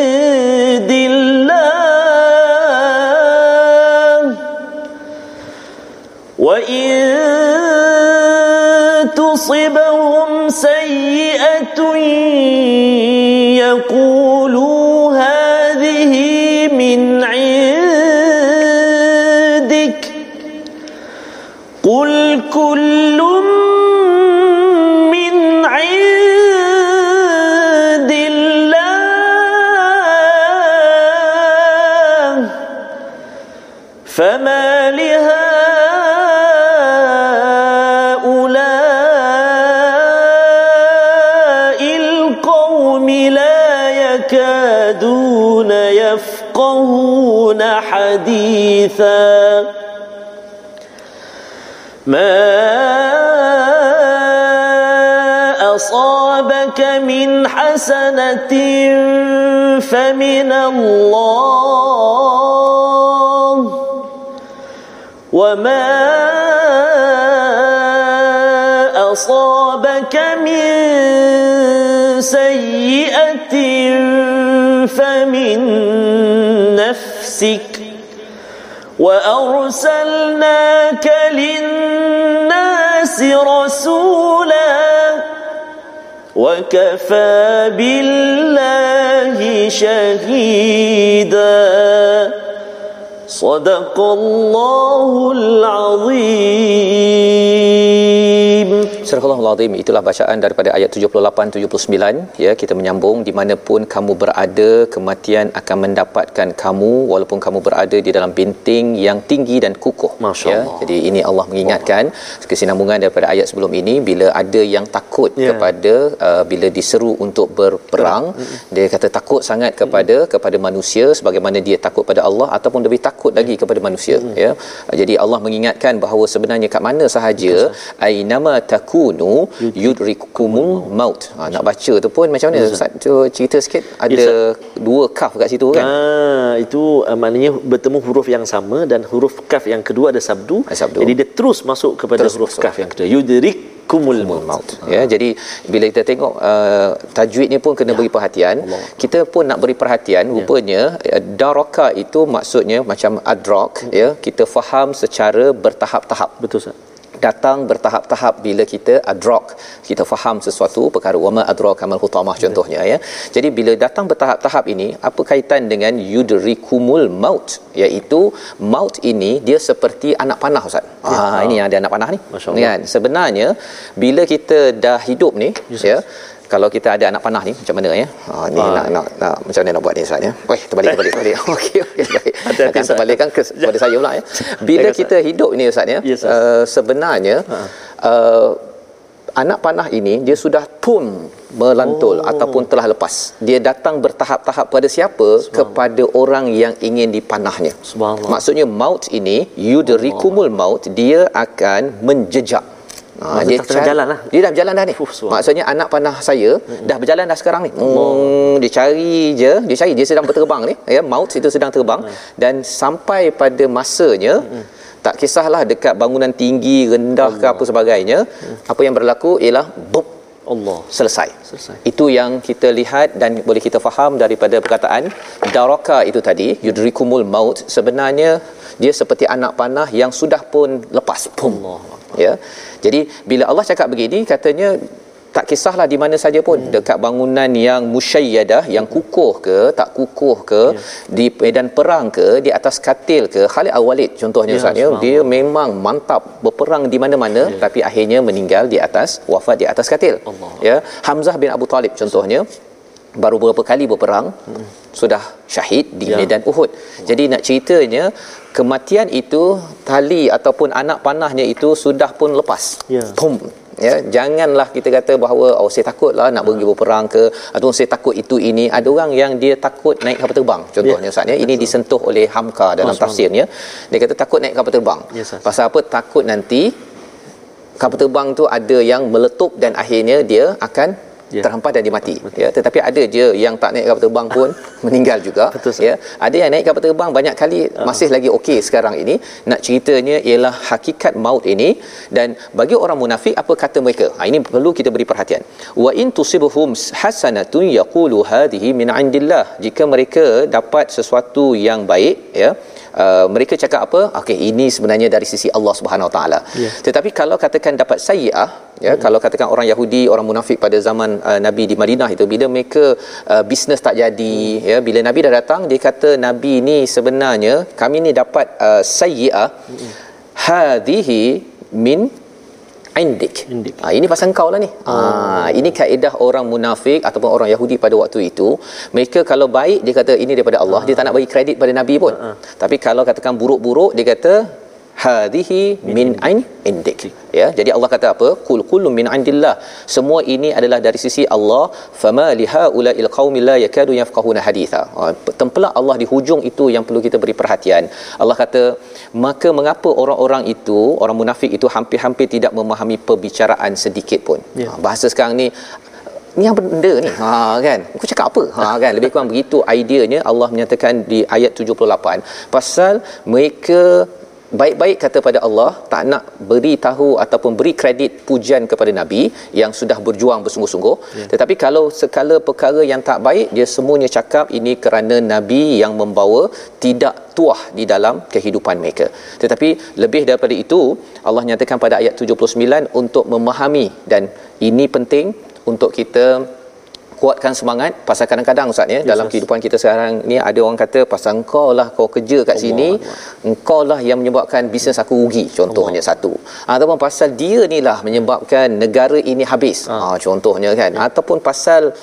تصبهم سيئة يقولوا حديثا. ما أصابك من حسنة فمن الله وما أصابك من سيئة فمن وأرسلناك للناس رسولا وكفى بالله شهيدا. صدق الله العظيم. Surah Al-Azim itulah bacaan daripada ayat 78 79 ya kita menyambung di manapun kamu berada kematian akan mendapatkan kamu walaupun kamu berada di dalam binting yang tinggi dan kukuh. Masya ya Allah. jadi ini Allah mengingatkan kesinambungan daripada ayat sebelum ini bila ada yang takut Ya. kepada uh, bila diseru untuk berperang dia kata takut sangat kepada kepada manusia sebagaimana dia takut pada Allah ataupun lebih takut lagi kepada manusia. Ya jadi Allah mengingatkan bahawa sebenarnya kat mana sahaja ainama takunu takunu yudrikumul maut. Ha, nak baca tu pun macam mana? Ustaz tu cerita sikit. Ada dua kaf kat situ kan? Ah, itu uh, maknanya bertemu huruf yang sama dan huruf kaf yang kedua ada sabdu. Sabdu. Jadi dia terus masuk kepada Terus huruf masuk. kaf yang kedua. Yudrikumul Kumul maut. ya jadi bila kita tengok uh, tajwid ni pun kena beri perhatian. Kita pun nak beri perhatian rupanya uh, daraka itu maksudnya macam adrak ya. Kita faham secara bertahap-tahap. Betul Ustaz. Datang bertahap-tahap bila kita adrak kita faham sesuatu perkara wama adraka mal hutamah contohnya ya. Jadi bila datang bertahap-tahap ini apa kaitan dengan yudrikumul maut? Iaitu maut ini dia seperti anak panah ustaz. Ah ini yang ada anak panah ni. Kan? Sebenarnya bila kita dah hidup ni ya kalau kita ada anak panah ni macam mana ya? Ah, ni Ah. nak, nak nak macam mana nak buat ni ustaz ya? Weh, terbalik terbalik terbalik. Okey okey baik. Ustaz. terbalikkan ke, kepada saya pula ya? Bila kita hidup ni ustaz ya? Ya, Ustaz. uh, sebenarnya uh, anak panah ini dia sudah pun melantul oh. ataupun telah lepas. Dia datang bertahap-tahap pada siapa? Kepada orang yang ingin dipanahnya. Subhanallah. maksudnya maut ini yudrikumul maut dia akan menjejak Ha, tengah cari- jalan lah. Dia dah berjalan dah ni. Subhanallah. Maksudnya anak panah saya dah berjalan dah sekarang ni. Hmm, dia cari je, dia cari dia sedang berterbang ni. Ya, maut itu sedang terbang dan sampai pada masanya tak kisahlah dekat bangunan tinggi, rendah ke apa sebagainya. Apa yang berlaku ialah bup Allah. selesai. Selesai. Itu yang kita lihat dan boleh kita faham daripada perkataan daraka itu tadi, yudrikumul maut sebenarnya dia seperti anak panah yang sudah pun lepas. Pum. Ya. Jadi bila Allah cakap begini katanya tak kisahlah di mana saja pun hmm. dekat bangunan yang musyayyadah yang kukuh ke tak kukuh ke Ya. di medan perang ke di atas katil ke Khalid Al-Walid contohnya Ya, Ustaz ya dia memang mantap berperang di mana-mana Ya. tapi akhirnya meninggal di atas wafat di atas katil Allah. ya Hamzah bin Abu Talib contohnya baru beberapa kali berperang hmm. sudah syahid di Ya. medan Uhud jadi nak ceritanya kematian itu tali ataupun anak panahnya itu sudah pun lepas Ya. Pum. ya janganlah kita kata bahawa oh saya takutlah nak pergi berperang ke ataupun saya takut itu ini ada orang yang dia takut naik kapal terbang contohnya Ya. Ustaz ya ini disentuh oleh Hamka dalam Oh, tafsirnya dia kata takut naik kapal terbang Ya, pasal apa takut nanti kapal terbang tu ada yang meletup dan akhirnya dia akan Ya. terhempas dan dia mati ya tetapi ada je yang tak naik kapal terbang pun meninggal juga. Betul, ya ada yang naik kapal terbang banyak kali masih lagi okey sekarang ini. Nak ceritanya ialah hakikat maut ini. Dan bagi orang munafik apa kata mereka? Ha, ini perlu kita beri perhatian. Wa in tusibuhum hasanatun yaqulu hadhihi min indillah. Jika mereka dapat sesuatu yang baik ya Uh, mereka cakap apa? Okey ini sebenarnya dari sisi Allah Subhanahu Wa Taala. Ya. tetapi kalau katakan dapat sayyi'ah ya kalau katakan orang Yahudi orang munafik pada zaman uh, Nabi di Madinah itu bila mereka uh, bisnes tak jadi ya bila Nabi dah datang dia kata Nabi ni sebenarnya kami ni dapat uh, sayyi'ah hadhihi min indik. Indik. Ha, ini pasal kau lah ni. Ha, ini kaedah orang munafik ataupun orang Yahudi pada waktu itu. Mereka kalau baik dia kata ini daripada Allah, dia tak nak bagi kredit pada Nabi pun. Tapi kalau katakan buruk-buruk dia kata hadhihi min ain indik. Ya, jadi Allah kata apa? Qul kullun min indillah. Semua ini adalah dari sisi Allah. Fama liha ulail qaumil la yakadu yafqahuna haditha. Ha, tempelak Allah di hujung itu yang perlu kita beri perhatian. Allah kata, maka mengapa orang-orang itu, orang munafik itu hampir-hampir tidak memahami perbicaraan sedikit pun. Ya. Ha, bahasa sekarang ni ni apa benda ni ha kan aku cakap apa ha kan lebih kurang begitu ideanya Allah menyatakan di ayat 78 pasal mereka baik-baik kata pada Allah tak nak beri tahu ataupun beri kredit pujian kepada nabi yang sudah berjuang bersungguh-sungguh ya. tetapi kalau sekala perkara yang tak baik dia semuanya cakap ini kerana nabi yang membawa tidak tuah di dalam kehidupan mereka tetapi lebih daripada itu Allah nyatakan pada ayat 79 untuk memahami dan ini penting untuk kita kuatkan semangat. Pasal kadang-kadang Ustaz ya dalam Ustaz. kehidupan kita sekarang ni ada orang kata pasal engkau lah kau kerja kat sini engkau lah yang menyebabkan bisnes aku rugi contohnya satu. Ataupun pasal dia ni lah menyebabkan negara ini habis. Ha. contohnya kan. Ataupun pasal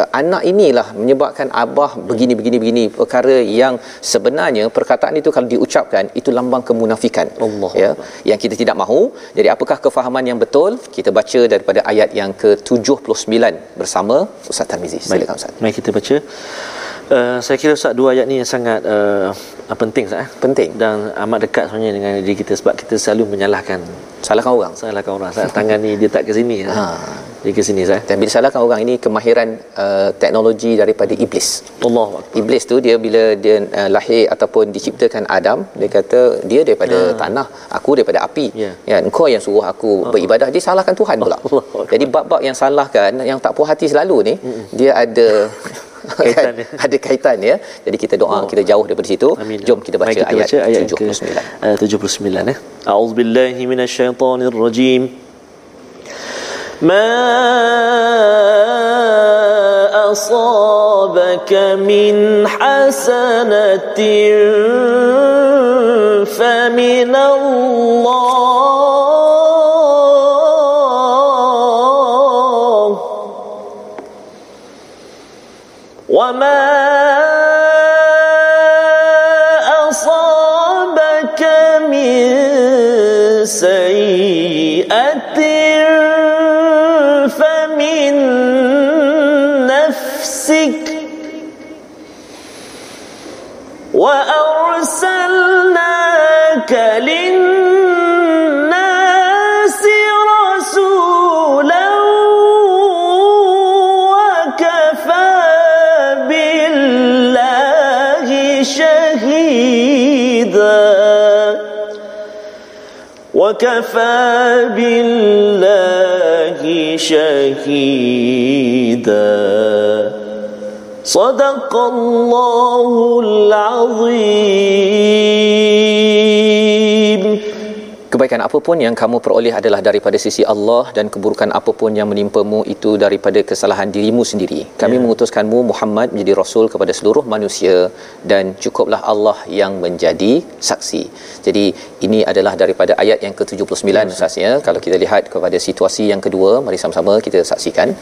uh, anak inilah menyebabkan abah begini begini begini perkara yang sebenarnya perkataan itu kalau diucapkan itu lambang kemunafikan. Allah ya yang kita tidak mahu. Jadi apakah kefahaman yang betul? Kita baca daripada ayat yang ke-79 bersama Ustaz Tarmizi. Silakan Ustaz. Mari kita baca. Uh, saya kira Ustaz dua ayat ni yang sangat uh, penting Ustaz eh? Penting. dan amat dekat sebenarnya dengan diri kita sebab kita selalu menyalahkan Salahkan orang. salahkan orang Ustaz tangan ni dia tak ke sini Ha. dia ke sini Ustaz Dan bila salahkan orang ini kemahiran uh, teknologi daripada iblis. Allah Iblis tu dia bila dia uh, lahir ataupun diciptakan Adam, dia kata dia daripada tanah, aku daripada api. Ya. Ya, engkau yang suruh aku beribadah, dia salahkan Tuhan pula. Allah. Jadi bab-bab yang salahkan, yang tak puas hati selalu ni, dia ada Kaitan dia. ada kaitan ya. Jadi kita doa kita jauh daripada situ. Amin. Jom kita baca, Mari kita ayat, baca ayat yang 79. Ke, uh, 79 eh. A'udzubillahi minasyaitonir rajim. ما أصابك من حسنة فمن الله وما أصابك من سيئة فمن نفسك وأرسلناك للناس وكفى بالله شهيدا. صدق الله العظيم. Kebaikan apapun yang kamu peroleh adalah daripada sisi Allah dan keburukan apapun yang menimpamu itu daripada kesalahan dirimu sendiri. Kami Ya. mengutuskanmu Muhammad menjadi rasul kepada seluruh manusia dan cukuplah Allah yang menjadi saksi. Jadi ini adalah daripada ayat yang ke-79 Ustaz ya. Kalau kita lihat kepada situasi yang kedua, mari sama-sama kita saksikan.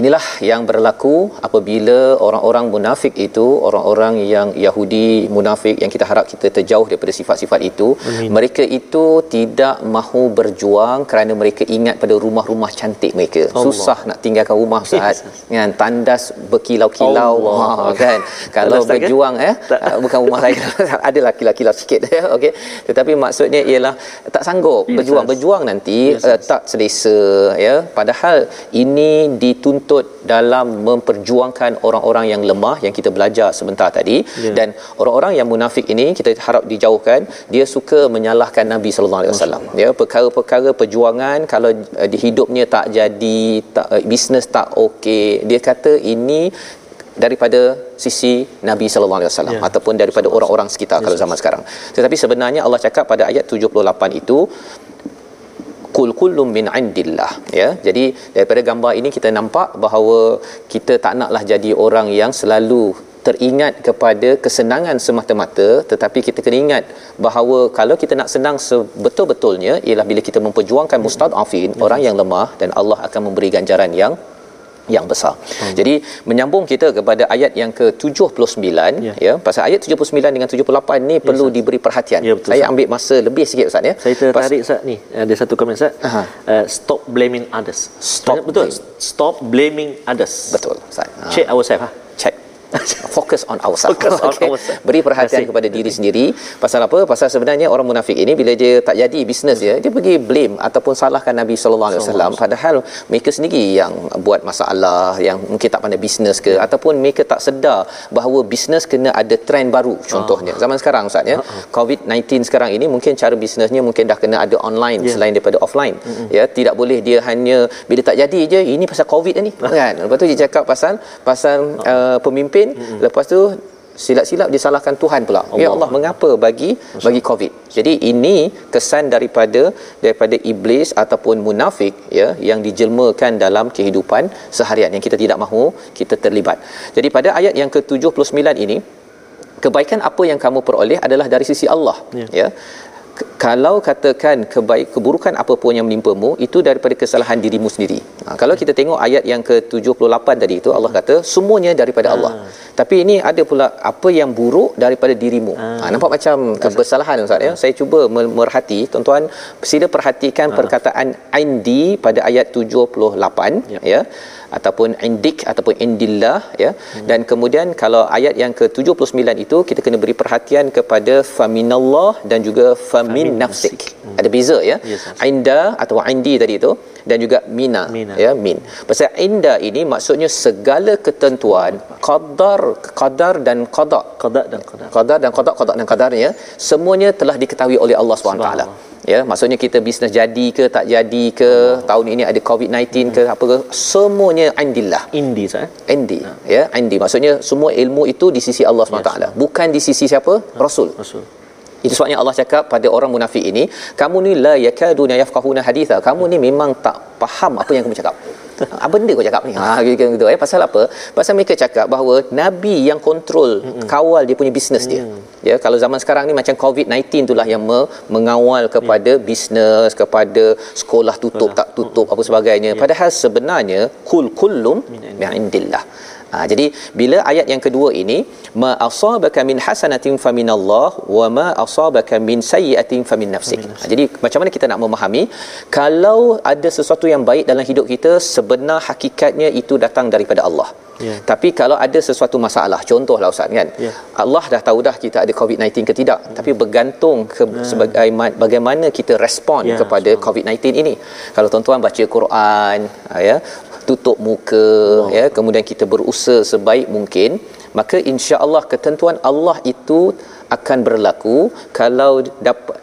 Inilah yang berlaku apabila orang-orang munafik itu, orang-orang yang Yahudi munafik yang kita harap kita terjauh daripada sifat-sifat itu, Amin. mereka itu tidak mahu berjuang kerana mereka ingat pada rumah-rumah cantik mereka. Allah. Susah nak tinggalkan rumah Ustaz dengan tandas berkilau-kilau Allah. ha, kan. Kalau Tandas kan? berjuang eh Tak. ah, bukan rumah saya adalah kilau-kilau sikit ya okey. Tetapi maksudnya ialah tak sanggup Ya, berjuang Ustaz. berjuang nanti Ya, uh, tak selesa ya. Padahal ini dituntut dalam memperjuangkan orang-orang yang lemah yang kita belajar sebentar tadi Ya. dan orang-orang yang munafik ini kita harap dijauhkan dia suka menyalahkan Nabi sallallahu alaihi wasallam ya perkara-perkara perjuangan kalau uh, di hidupnya tak jadi tak uh, bisnes tak okey dia kata ini daripada sisi Nabi sallallahu alaihi wasallam Ya. ataupun daripada orang-orang sekitar kalau zaman sekarang. Tetapi sebenarnya Allah cakap pada ayat 78 itu kul kullum min indillah ya. Jadi daripada gambar ini kita nampak bahawa kita tak naklah jadi orang yang selalu teringat kepada kesenangan semata-mata tetapi kita kena ingat bahawa kalau kita nak senang sebetul-betulnya ialah bila kita memperjuangkan mustadafin orang yang lemah dan Allah akan memberi ganjaran yang yang besar. Hmm. Jadi menyambung kita kepada ayat yang ke-79 Ya. ya. ya pasal ayat 79 dengan 78 ni perlu diberi perhatian. Ya, betul, Saya Ustaz. ambil masa lebih sikit Ustaz ya. Saya Pas- tertarik Ustaz ni ada satu komen Ustaz. Aha. Uh, stop blaming others. Stop betul. blame. Stop blaming others. Betul Ustaz. Ha. Check ourselves ha. Check. Focus on ourselves. Focus on Okey. ourselves. Beri perhatian kepada diri sendiri. Pasal apa? Pasal sebenarnya orang munafik ini bila dia tak jadi bisnes dia, dia pergi blame ataupun salahkan Nabi sallallahu alaihi wasallam padahal mereka sendiri yang buat masalah, yang mungkin tak pandai bisnes ke ataupun mereka tak sedar bahawa bisnes kena ada trend baru contohnya. Zaman sekarang Ustaz ya. COVID-19 sekarang ini mungkin cara bisnesnya mungkin dah kena ada online Ya. selain daripada offline. Ya, tidak boleh dia hanya bila tak jadi je ini pasal COVID ni kan. Lepas tu dia cakap pasal pasal uh, pemimpin lepas tu silap-silap disalahkan Tuhan pula. Ya Allah. Allah, mengapa bagi bagi COVID? Jadi ini kesan daripada daripada iblis ataupun munafik ya yang dijelmakan dalam kehidupan seharian yang kita tidak mahu kita terlibat. Jadi pada ayat yang ke-79 ini kebaikan apa yang kamu peroleh adalah dari sisi Allah Ya. ya kalau katakan kebaik keburukan apapun yang menimpamu itu daripada kesalahan dirimu sendiri. Ha, kalau kita tengok ayat yang ke-78 tadi itu Allah kata semuanya daripada Allah. tapi ini ada pula apa yang buruk daripada dirimu Ah. ha, nampak macam bersalahan ustaz ya saya cuba merhati tuan-tuan sila perhatikan Ah. perkataan indi pada ayat 78 Ya. ya ataupun indik ataupun indillah ya. Hmm. dan kemudian kalau ayat yang ke-79 itu kita kena beri perhatian kepada faminallah dan juga famin Famin nafsik. Hmm. ada beza ya. Yes, inda atau indi tadi itu dan juga mina, Mina. ya min. Pasal inda ini maksudnya segala ketentuan qadar qadar dan qada. Qada dan qada qadar dan qada qada dan qadarnya semuanya telah diketahui oleh Allah SWT ya maksudnya kita bisnes jadi ke tak jadi ke tahun ini ada covid-19 ke apa ke semuanya indillah indi sah indi ya indi. Maksudnya semua ilmu itu di sisi Allah SWT bukan di sisi siapa? Rasul. Rasul. Itu sebabnya Allah cakap pada orang munafik ini, kamu ni la yakaduna yafqahuna haditha. Kamu ni memang tak faham apa yang kamu cakap. Apa benda kau cakap ni? Ha gitu, gitu eh. Pasal apa? Pasal mereka cakap bahawa nabi yang kontrol kawal dia punya bisnes dia. Ya, kalau zaman sekarang ni macam COVID-19 itulah yang me- mengawal kepada bisnes, kepada sekolah tutup tak tutup apa sebagainya. Padahal sebenarnya kul kullum min indillah. Ha, jadi bila ayat yang kedua ini ma asabaka min hasanatin faminallah wa ma asabaka min sayyi'atin famin nafsik. Ha, jadi macam mana kita nak memahami kalau ada sesuatu yang baik dalam hidup kita sebenar hakikatnya itu datang daripada Allah. Ya. Tapi kalau ada sesuatu masalah, contohlah ustaz kan. Ya. Allah dah tahu dah kita ada COVID-19 ke tidak, tapi bergantung ke sebagai bagaimana kita respon Ya, kepada COVID-19 ini. Kalau tuan-tuan baca Quran, ha, ya, tutup muka ya kemudian kita berusaha sebaik mungkin maka insya-Allah ketentuan Allah itu akan berlaku kalau dapat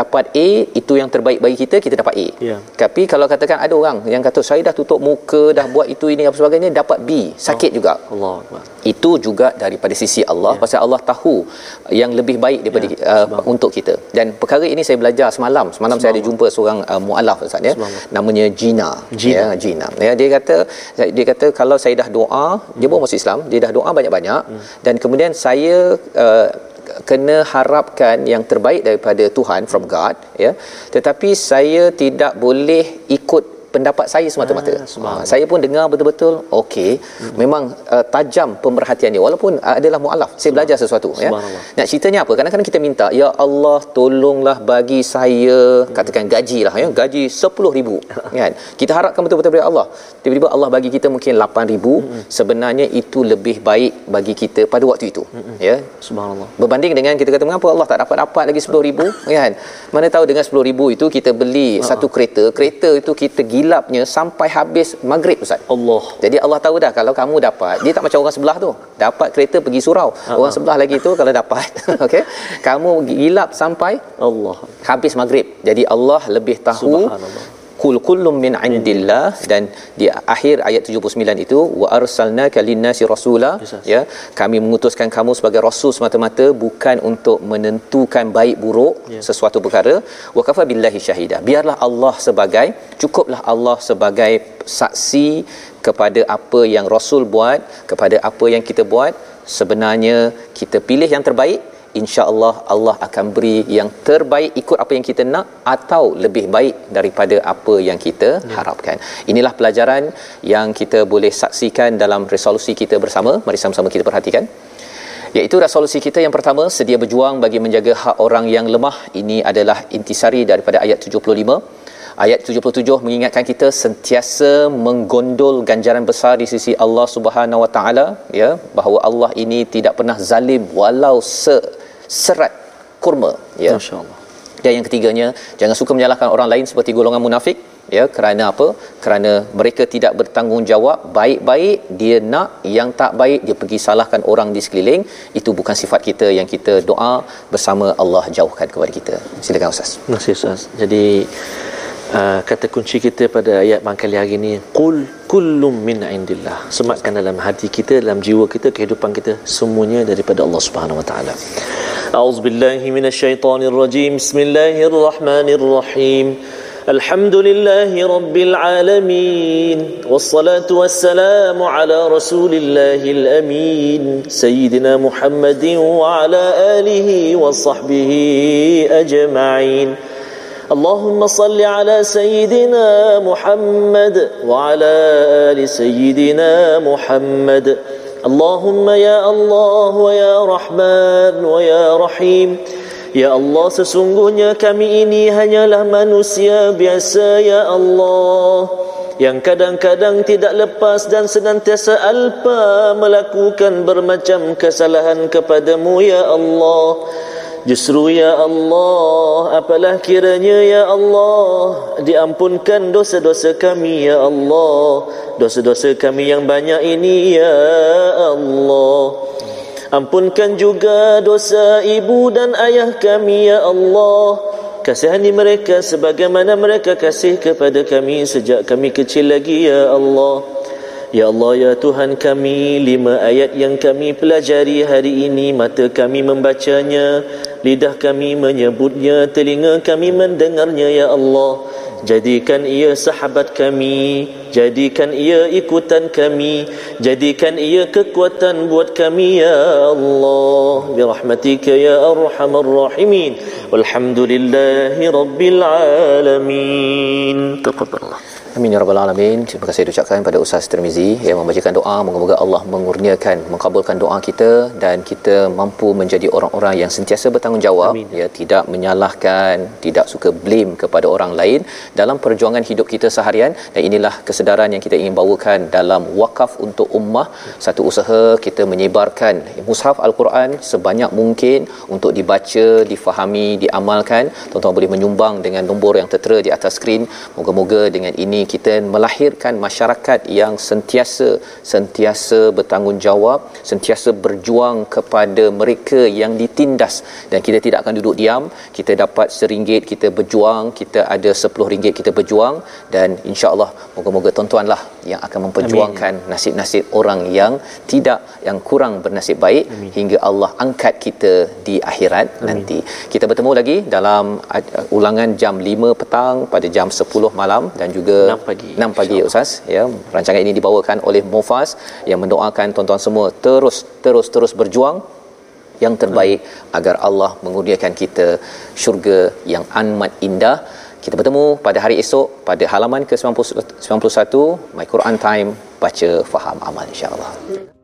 dapat A itu yang terbaik bagi kita kita dapat A. Ya. Tapi kalau katakan ada orang yang kata saya dah tutup muka dah buat itu ini apa sebagainya dapat B sakit juga. Allah. Itu juga daripada sisi Allah ya. pasal Allah tahu yang lebih baik daripada Ya, ya, uh, untuk kita. Dan perkara ini saya belajar semalam. Semalam saya ada jumpa seorang uh, mualaf ustaz ya. Namanya Gina. Gina. Ya, Gina. Ya, dia kata dia kata kalau saya dah doa, dia pun masuk Islam, dia dah doa banyak-banyak Hmm. dan kemudian saya uh, kena harapkan yang terbaik daripada Tuhan from God ya. Tetapi saya tidak boleh ikut pendapat saya semata-mata. Ah. Ha, saya pun dengar betul-betul okey memang uh, tajam pemerhatian dia. Walaupun uh, adalah mualaf saya belajar sesuatu ya. nak ceritanya apa? Kadang-kadang kita minta ya Allah tolonglah bagi saya katakan gaji lah ya. Gaji 10000 kan. Kita harapkan betul-betul dari Allah. Tiba-tiba Allah bagi kita mungkin 8000 sebenarnya itu lebih baik bagi kita pada waktu itu ya. Subhanallah. Berbanding dengan kita kata mengapa Allah tak dapat-dapat lagi 10,000 kan. Mana tahu dengan 10,000 itu kita beli satu kereta, kereta itu kita gilapnya sampai habis maghrib Ustaz. Allah. Jadi Allah tahu dah kalau kamu dapat, dia tak macam orang sebelah tu. Dapat kereta pergi surau. Orang sebelah lagi tu kalau dapat, okey. Kamu gilap sampai Allah. habis maghrib. Jadi Allah lebih tahu. Kul kullum min indillah. Dan di akhir ayat 79 itu wa arsalnaka linnasi rasula. Ya kami mengutuskan kamu sebagai rasul semata-mata bukan untuk menentukan baik buruk Ya. sesuatu perkara. Wa kafa billahi syahida. Biarlah Allah sebagai cukuplah Allah sebagai saksi kepada apa yang rasul buat kepada apa yang kita buat. Sebenarnya kita pilih yang terbaik insya-Allah Allah akan beri yang terbaik ikut apa yang kita nak atau lebih baik daripada apa yang kita ya. harapkan. Inilah pelajaran yang kita boleh saksikan dalam resolusi kita bersama. Mari sama-sama kita perhatikan. Iaitu resolusi kita yang pertama sedia berjuang bagi menjaga hak orang yang lemah. Ini adalah intisari daripada ayat 75. Ayat 77 mengingatkan kita sentiasa menggondol ganjaran besar di sisi Allah Subhanahu Wa Taala ya bahawa Allah ini tidak pernah zalim walau se serat kurma ya. Masya-Allah. dan yang ketiganya jangan suka menyalahkan orang lain seperti golongan munafik ya. Kerana apa? Kerana mereka tidak bertanggungjawab baik-baik dia nak yang tak baik dia pergi salahkan orang di sekeliling. Itu bukan sifat kita yang kita doa bersama Allah jauhkan kepada kita. Silakan ustaz. Terima kasih Ustaz. Jadi uh, kata kunci kita pada ayat mangkali hari ini qul kullum min indillah. Sematkan dalam hati kita, dalam jiwa kita, kehidupan kita semuanya daripada Allah Subhanahu wa taala. A'udzu billahi minasyaitonir rajim. Bismillahirrahmanirrahim. الحمد لله رب العالمين والصلاة والسلام على رسول الله الأمين سيدنا محمد وعلى آله وصحبه أجمعين اللهم صل على سيدنا محمد وعلى آل سيدنا محمد اللهم يا الله ويا رحمن ويا رحيم Ya Allah sesungguhnya kami ini hanyalah manusia biasa ya Allah yang kadang-kadang tidak lepas dan senantiasa alpa melakukan bermacam kesalahan kepadamu ya Allah Justru ya Allah apalah kiranya ya Allah? Diampunkan dosa-dosa kami ya Allah. Dosa-dosa kami yang banyak ini ya Allah. Ampunkan juga dosa ibu dan ayah kami ya Allah. Kasihani mereka sebagaimana mereka kasih kepada kami sejak kami kecil lagi ya Allah. Ya Allah ya Tuhan kami lima ayat yang kami pelajari hari ini mata kami membacanya lidah kami menyebutnya telinga kami mendengarnya ya Allah. Jadikan ia sahabat kami Jadikan ia ikutan kami Jadikan ia kekuatan buat kami Ya Allah. Birahmatika ya arhamar rahimin. Walhamdulillahi rabbil alamin. Taqabbalallah Amin ya rabbal alamin. Terima kasih diucapkan pada Ustaz Tirmizi yang membacakan doa moga-moga Allah mengurniakan, mengabulkan doa kita dan kita mampu menjadi orang-orang yang sentiasa bertanggungjawab Amin. ya tidak menyalahkan, tidak suka blame kepada orang lain dalam perjuangan hidup kita seharian dan inilah kesedaran yang kita ingin bawakan dalam wakaf untuk ummah satu usaha kita menyebarkan mushaf al-Quran sebanyak mungkin untuk dibaca, difahami, diamalkan. Tuan-tuan boleh menyumbang dengan nombor yang tertera di atas skrin. Moga-moga dengan ini kita melahirkan masyarakat yang sentiasa sentiasa bertanggungjawab sentiasa berjuang kepada mereka yang ditindas dan kita tidak akan duduk diam kita dapat seringgit kita berjuang kita ada sepuluh ringgit kita berjuang dan insya-Allah moga-moga tuan-tuanlah yang akan memperjuangkan Amin. nasib-nasib orang yang tidak yang kurang bernasib baik Amin. hingga Allah angkat kita di akhirat Amin. nanti kita bertemu lagi dalam uh, ulangan jam 5 petang pada jam 10 malam dan juga 6 pagi. 6 pagi Ustaz. Ya rancangan ini dibawakan oleh Mufas yang mendoakan tuan-tuan semua terus terus terus berjuang yang terbaik hmm. agar Allah mengurniakan kita syurga yang amat indah. Kita bertemu pada hari esok pada halaman ke-91 My Quran Time baca faham amal insya-Allah